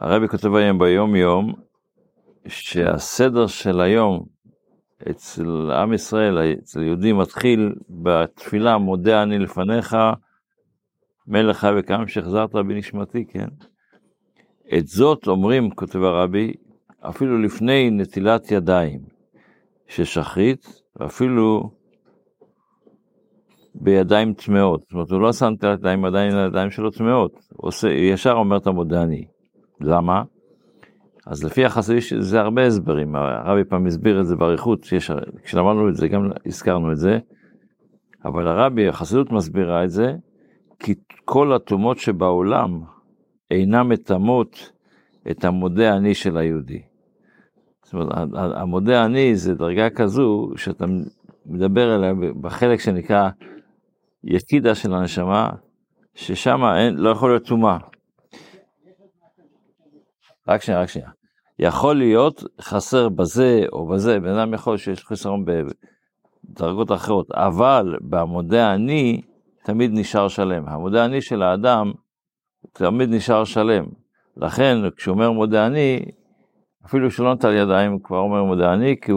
הרבי כותב היום ביום יום, שהסדר של היום אצל עם ישראל, אצל יהודים, מתחיל בתפילה מודה אני לפניך, מלך חי וקם שהחזרת בנשמתי, כן? את זאת אומרים, כותב הרבי, אפילו לפני נטילת ידיים של שחרית, ואפילו בידיים טמאות. זאת אומרת, הוא לא שם את הידיים עדיין לידיים שלו טמאות, ישר אומר את המודה אני. למה? אז לפי החסידי זה הרבה הסברים, הרבי פעם הסביר את זה באריכות, כשלמדנו את זה גם הזכרנו את זה, אבל הרבי, החסידות מסבירה את זה, כי כל הטומאות שבעולם אינן מטמאות את המודה אני של היהודי. זאת אומרת, המודה אני זה דרגה כזו שאתה מדבר עליה בחלק שנקרא יקידה של הנשמה, ששם לא יכול להיות טומאה. רק שנייה, רק שנייה. יכול להיות חסר בזה או בזה, בן אדם יכול שיש חיסרון בדרגות אחרות, אבל בעמודי אני תמיד נשאר שלם. עמודי אני של האדם תמיד נשאר שלם. לכן כשהוא אומר מודה אני, אפילו שלא נטל ידיים, הוא כבר אומר מודה אני, כי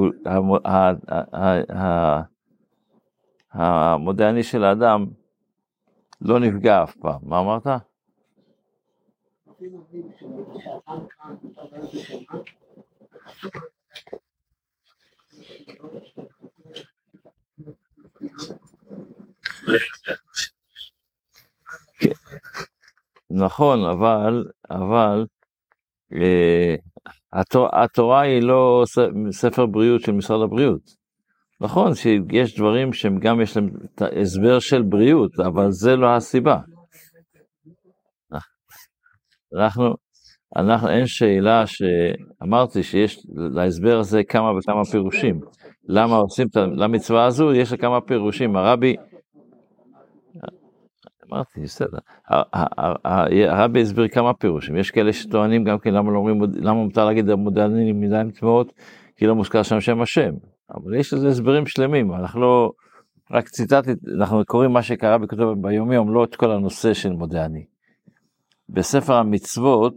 המודה אני של האדם לא נפגע אף פעם. מה אמרת? נכון, אבל, אבל, אה, התורה היא לא ספר בריאות של משרד הבריאות. נכון שיש דברים שהם גם יש להם הסבר של בריאות, אבל זה לא הסיבה. אנחנו, אנחנו, אין שאלה שאמרתי שיש להסבר הזה כמה וכמה פירושים. למה עושים את המצווה הזו? יש לה כמה פירושים. הרבי, אמרתי, בסדר. הרבי הסביר כמה פירושים. יש כאלה שטוענים גם כן למה לא אומרים, למה מותר להגיד מודענים עם ידיים טמאות, כי לא מוזכר שם שם השם. אבל יש לזה הסברים שלמים, אנחנו לא, רק ציטטתי, אנחנו קוראים מה שקרה בכתוב ביומיום, לא את כל הנושא של מודה אני. בספר המצוות,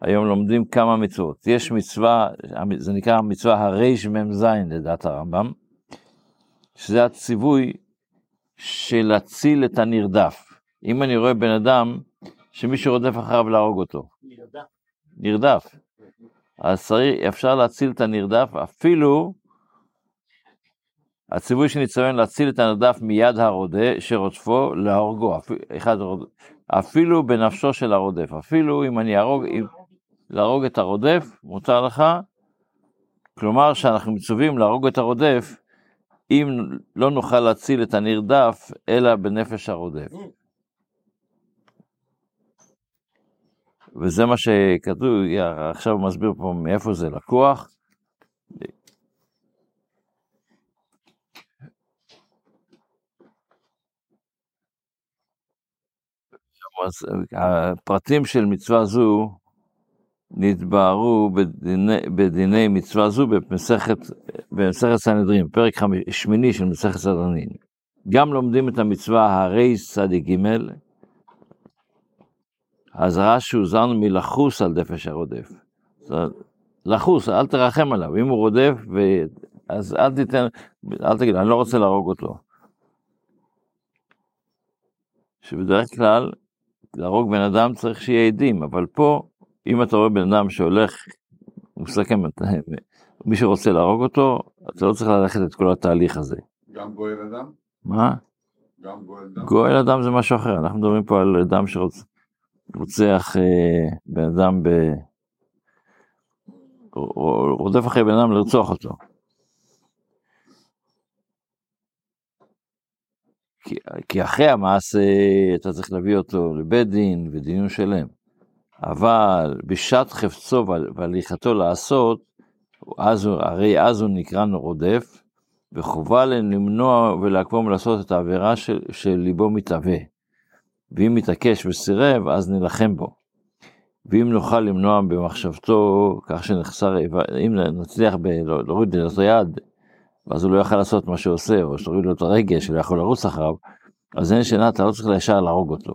היום לומדים כמה מצוות. יש מצווה, זה נקרא המצווה הרמ"ז לדעת הרמב"ם, שזה הציווי של להציל את הנרדף. אם אני רואה בן אדם שמישהו רודף אחריו להרוג אותו. נרדף. נרדף. אז צריך, אפשר להציל את הנרדף, אפילו הציווי שניצבן להציל את הנרדף מיד הרודה שרודפו להורגו, אחד, אפילו בנפשו של הרודף, אפילו אם אני ארוג, אם, להרוג את הרודף, מותר לך, כלומר שאנחנו מצווים להרוג את הרודף, אם לא נוכל להציל את הנרדף, אלא בנפש הרודף. וזה מה שכתוב, עכשיו מסביר פה מאיפה זה לקוח. הפרטים של מצווה זו נתבהרו בדיני, בדיני מצווה זו במסכת, במסכת סנהדרין, פרק שמיני של מסכת סנהדרין. גם לומדים את המצווה הרי צדיק ג', האזהרה שהוזרנו מלחוס על דפש הרודף. לחוס, אל תרחם עליו, אם הוא רודף, ו... אז אל תיתן, אל תגיד, אני לא רוצה להרוג אותו. שבדרך כלל להרוג בן אדם צריך שיהיה עדים, אבל פה, אם אתה רואה בן אדם שהולך, הוא מסכם, מי שרוצה להרוג אותו, אתה לא צריך ללכת את כל התהליך הזה. גם גואל אדם? מה? גם גואל אדם? גואל אדם זה משהו אחר, אנחנו מדברים פה על אדם שרוצח אה, בן אדם ב... רודף אחרי בן אדם לרצוח אותו. כי, כי אחרי המעשה אתה צריך להביא אותו לבית דין ודיון שלם. אבל בשעת חפצו והליכתו לעשות, אז, הרי אז הוא נקרא רודף, וחובה למנוע ולעקבו מלעשות את העבירה של, של ליבו מתהווה. ואם מתעקש וסירב, אז נילחם בו. ואם נוכל למנוע במחשבתו, כך שנחסר, אם נצליח להוריד את היד, ואז הוא לא יוכל לעשות מה שהוא עושה, או שתוריד לו את הרגש, שלא יכול לרוץ אחריו, אז אין שינה, אתה לא צריך ישר להרוג אותו.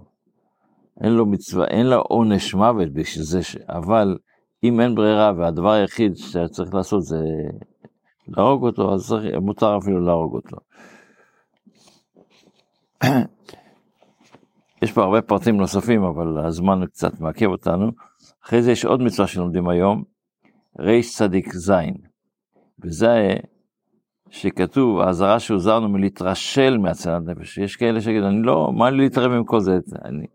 אין לו מצווה, אין לו עונש מוות בשביל זה, ש... אבל אם אין ברירה והדבר היחיד שאתה צריך לעשות זה להרוג אותו, אז צריך, מותר אפילו להרוג אותו. יש פה הרבה פרטים נוספים, אבל הזמן קצת מעכב אותנו. אחרי זה יש עוד מצווה שלומדים היום, רצ"ז, וזה שכתוב, האזהרה שהוזרנו מלהתרשל מהצלת נפש. יש כאלה שיגידו, אני לא, מה לי להתערב עם כל זה? אני,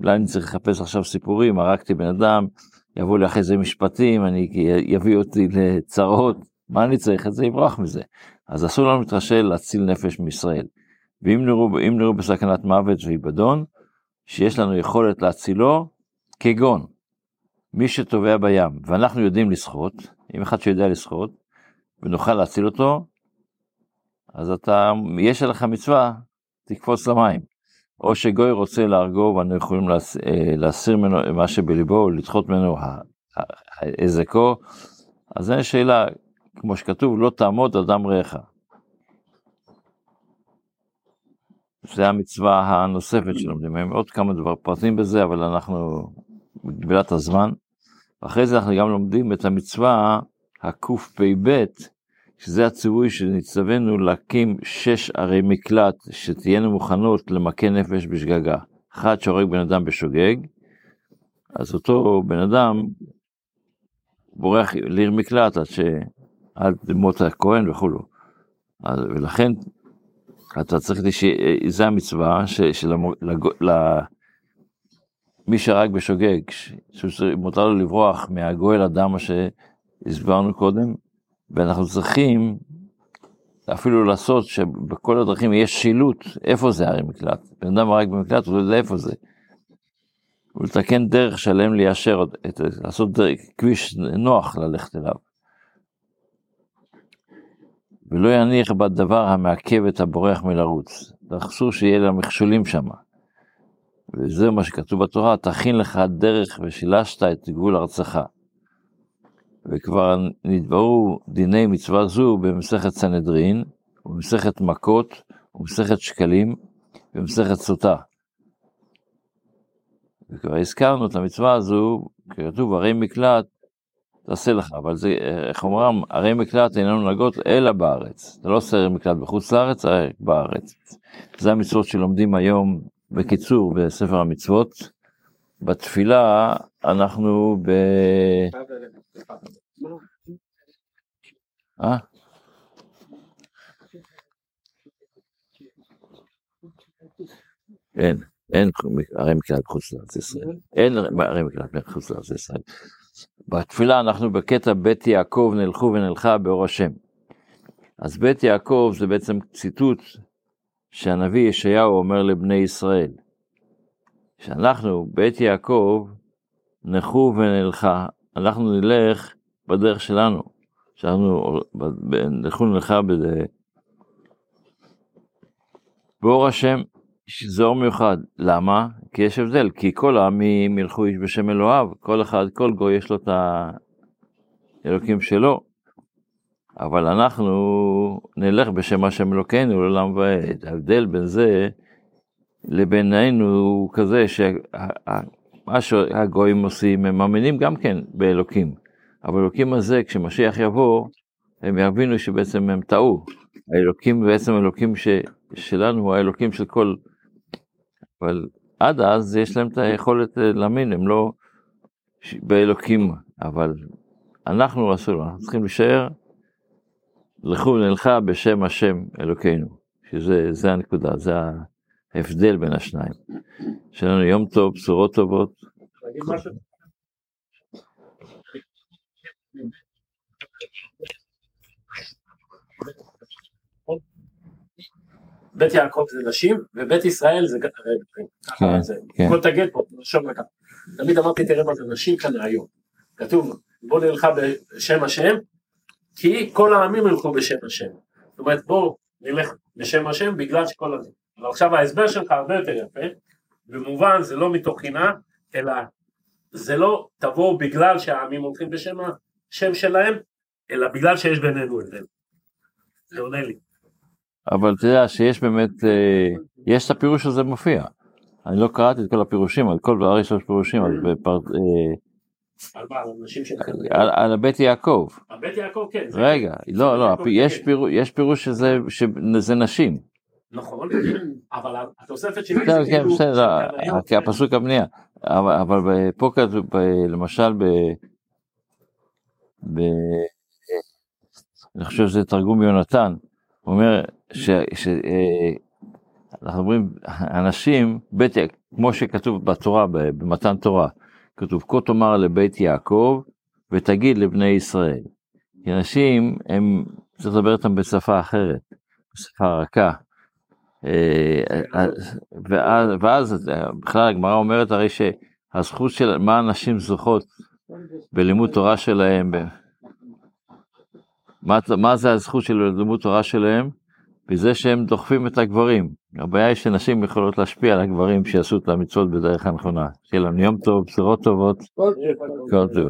אולי אני צריך לחפש עכשיו סיפורים, הרגתי בן אדם, יבואו לי אחרי זה משפטים, אני, יביא אותי לצרות, מה אני צריך? את זה יברח מזה. אז אסור לנו להתרשל להציל נפש מישראל. ואם נראו, נראו בסכנת מוות ואיבדון, שיש לנו יכולת להצילו, כגון מי שטובע בים, ואנחנו יודעים לשחות, אם אחד שיודע לשחות, ונוכל להציל אותו, אז אתה, יש עליך מצווה, תקפוץ למים. או שגוי רוצה להרגו ואנו יכולים אה, להסיר ממנו מה שבליבו, לדחות ממנו היזקו, אז זו שאלה, כמו שכתוב, לא תעמוד אדם רעך. זה המצווה הנוספת שלומדים, הם עוד כמה דבר פרטים בזה, אבל אנחנו מגבילת הזמן. אחרי זה אנחנו גם לומדים את המצווה הקפ"ב, שזה הציווי שנצטווינו להקים שש ערי מקלט שתהיינה מוכנות למכה נפש בשגגה. אחד שהורג בן אדם בשוגג, אז אותו בן אדם בורח לעיר מקלט עד, ש... עד מות הכהן וכולו. אז, ולכן אתה צריך, לש... זה המצווה ש... של. לג... מי שהרג בשוגג, שמותר לו לברוח מהגואל אדם שהסברנו קודם, ואנחנו צריכים אפילו לעשות שבכל הדרכים יש שילוט איפה זה הרי מקלט. בן אדם רק במקלט, הוא לא יודע איפה זה. ולתקן דרך שלם ליישר, לעשות דרך, כביש נוח ללכת אליו. ולא יניח בדבר המעכב את הבורח מלרוץ. אסור שיהיה לה מכשולים שם. וזה מה שכתוב בתורה, תכין לך דרך ושילשת את גבול ארצך. וכבר נתבררו דיני מצווה זו במסכת סנהדרין, ובמסכת מכות, ובמסכת שקלים, ובמסכת סוטה. וכבר הזכרנו את המצווה הזו, כתוב ערי מקלט תעשה לך, אבל זה, איך אומרם, ערי מקלט איננו נגות אלא בארץ. זה לא עושה ערי מקלט בחוץ לארץ, רק בארץ. זה המצוות שלומדים היום, בקיצור, בספר המצוות. בתפילה אנחנו ב... אה? אין, אין ערי מקלט בחוץ לארץ ישראל. אין ערי מקלט בחוץ לארץ ישראל. בתפילה אנחנו בקטע בית יעקב נלכו ונלכה באור השם. אז בית יעקב זה בעצם ציטוט שהנביא ישעיהו אומר לבני ישראל. שאנחנו, בית יעקב, נכו ונלכה, אנחנו נלך בדרך שלנו, שאנחנו נכו נלכה בזה. באור השם, זה אור מיוחד. למה? כי יש הבדל, כי כל העמים ילכו איש בשם אלוהיו, כל אחד, כל גוי יש לו את האלוקים שלו. אבל אנחנו נלך בשם השם אלוקינו לעולם ועד. ההבדל בין זה לבינינו הוא כזה שמה שהגויים עושים, הם מאמינים גם כן באלוקים. אבל אלוקים הזה, כשמשיח יבוא, הם יבינו שבעצם הם טעו. האלוקים בעצם אלוקים ש, שלנו הוא האלוקים של כל... אבל עד אז יש להם את היכולת אה, להאמין, הם לא באלוקים, אבל אנחנו אסור, אנחנו צריכים להישאר, לכו ונלכה בשם השם אלוקינו, שזה הנקודה, זה ההבדל בין השניים. שיהיה לנו יום טוב, בשורות טובות. בית יעקב זה נשים, ובית ישראל זה ככה, זה. כל תגל פה, נרשום לך. תמיד אמרתי, תראה מה זה נשים כאן היום. כתוב, בוא נלכה בשם השם, כי כל העמים ילכו בשם השם. זאת אומרת, בוא נלך בשם השם בגלל שכל העמים. אבל עכשיו ההסבר שלך הרבה יותר יפה, במובן זה לא מתוך חינם, אלא זה לא תבואו בגלל שהעמים הולכים בשם השם שלהם, אלא בגלל שיש בינינו הבדל. זה עונה לי. אבל אתה יודע שיש באמת, אה, יש את הפירוש הזה מופיע. אני לא קראתי את כל הפירושים, על כל דבר יש פירושים, אז בפר... אה, על מה, על אנשים של... על, בית יעקב. על בית יעקב כן. רגע, כן. לא, לא, יעקב, יש כן. פירוש, יש פירוש שזה, נשים. נכון, אבל התוספת שלי כן, זה כן, כאילו... בסדר, שקנאיות, כי הפסוק הבנייה. אבל, פה כתוב, למשל, ב... אני חושב שזה תרגום יונתן, הוא אומר ש... ש... אה, אנחנו אומרים, אנשים, בית, כמו שכתוב בתורה, במתן תורה, כתוב, כה תאמר לבית יעקב ותגיד לבני ישראל. כי אנשים, הם, צריך לדבר איתם בשפה אחרת, בשפה רכה. אה, ואז, ואז בכלל הגמרא אומרת הרי שהזכות של מה הנשים זוכות בלימוד תורה שלהם, מה, מה זה הזכות של לימוד תורה שלהם? בזה שהם דוחפים את הגברים. הבעיה היא שנשים יכולות להשפיע על הגברים שיעשו את המצוות בדרך הנכונה. שיהיה להם יום טוב, בשורות טובות, כל טוב.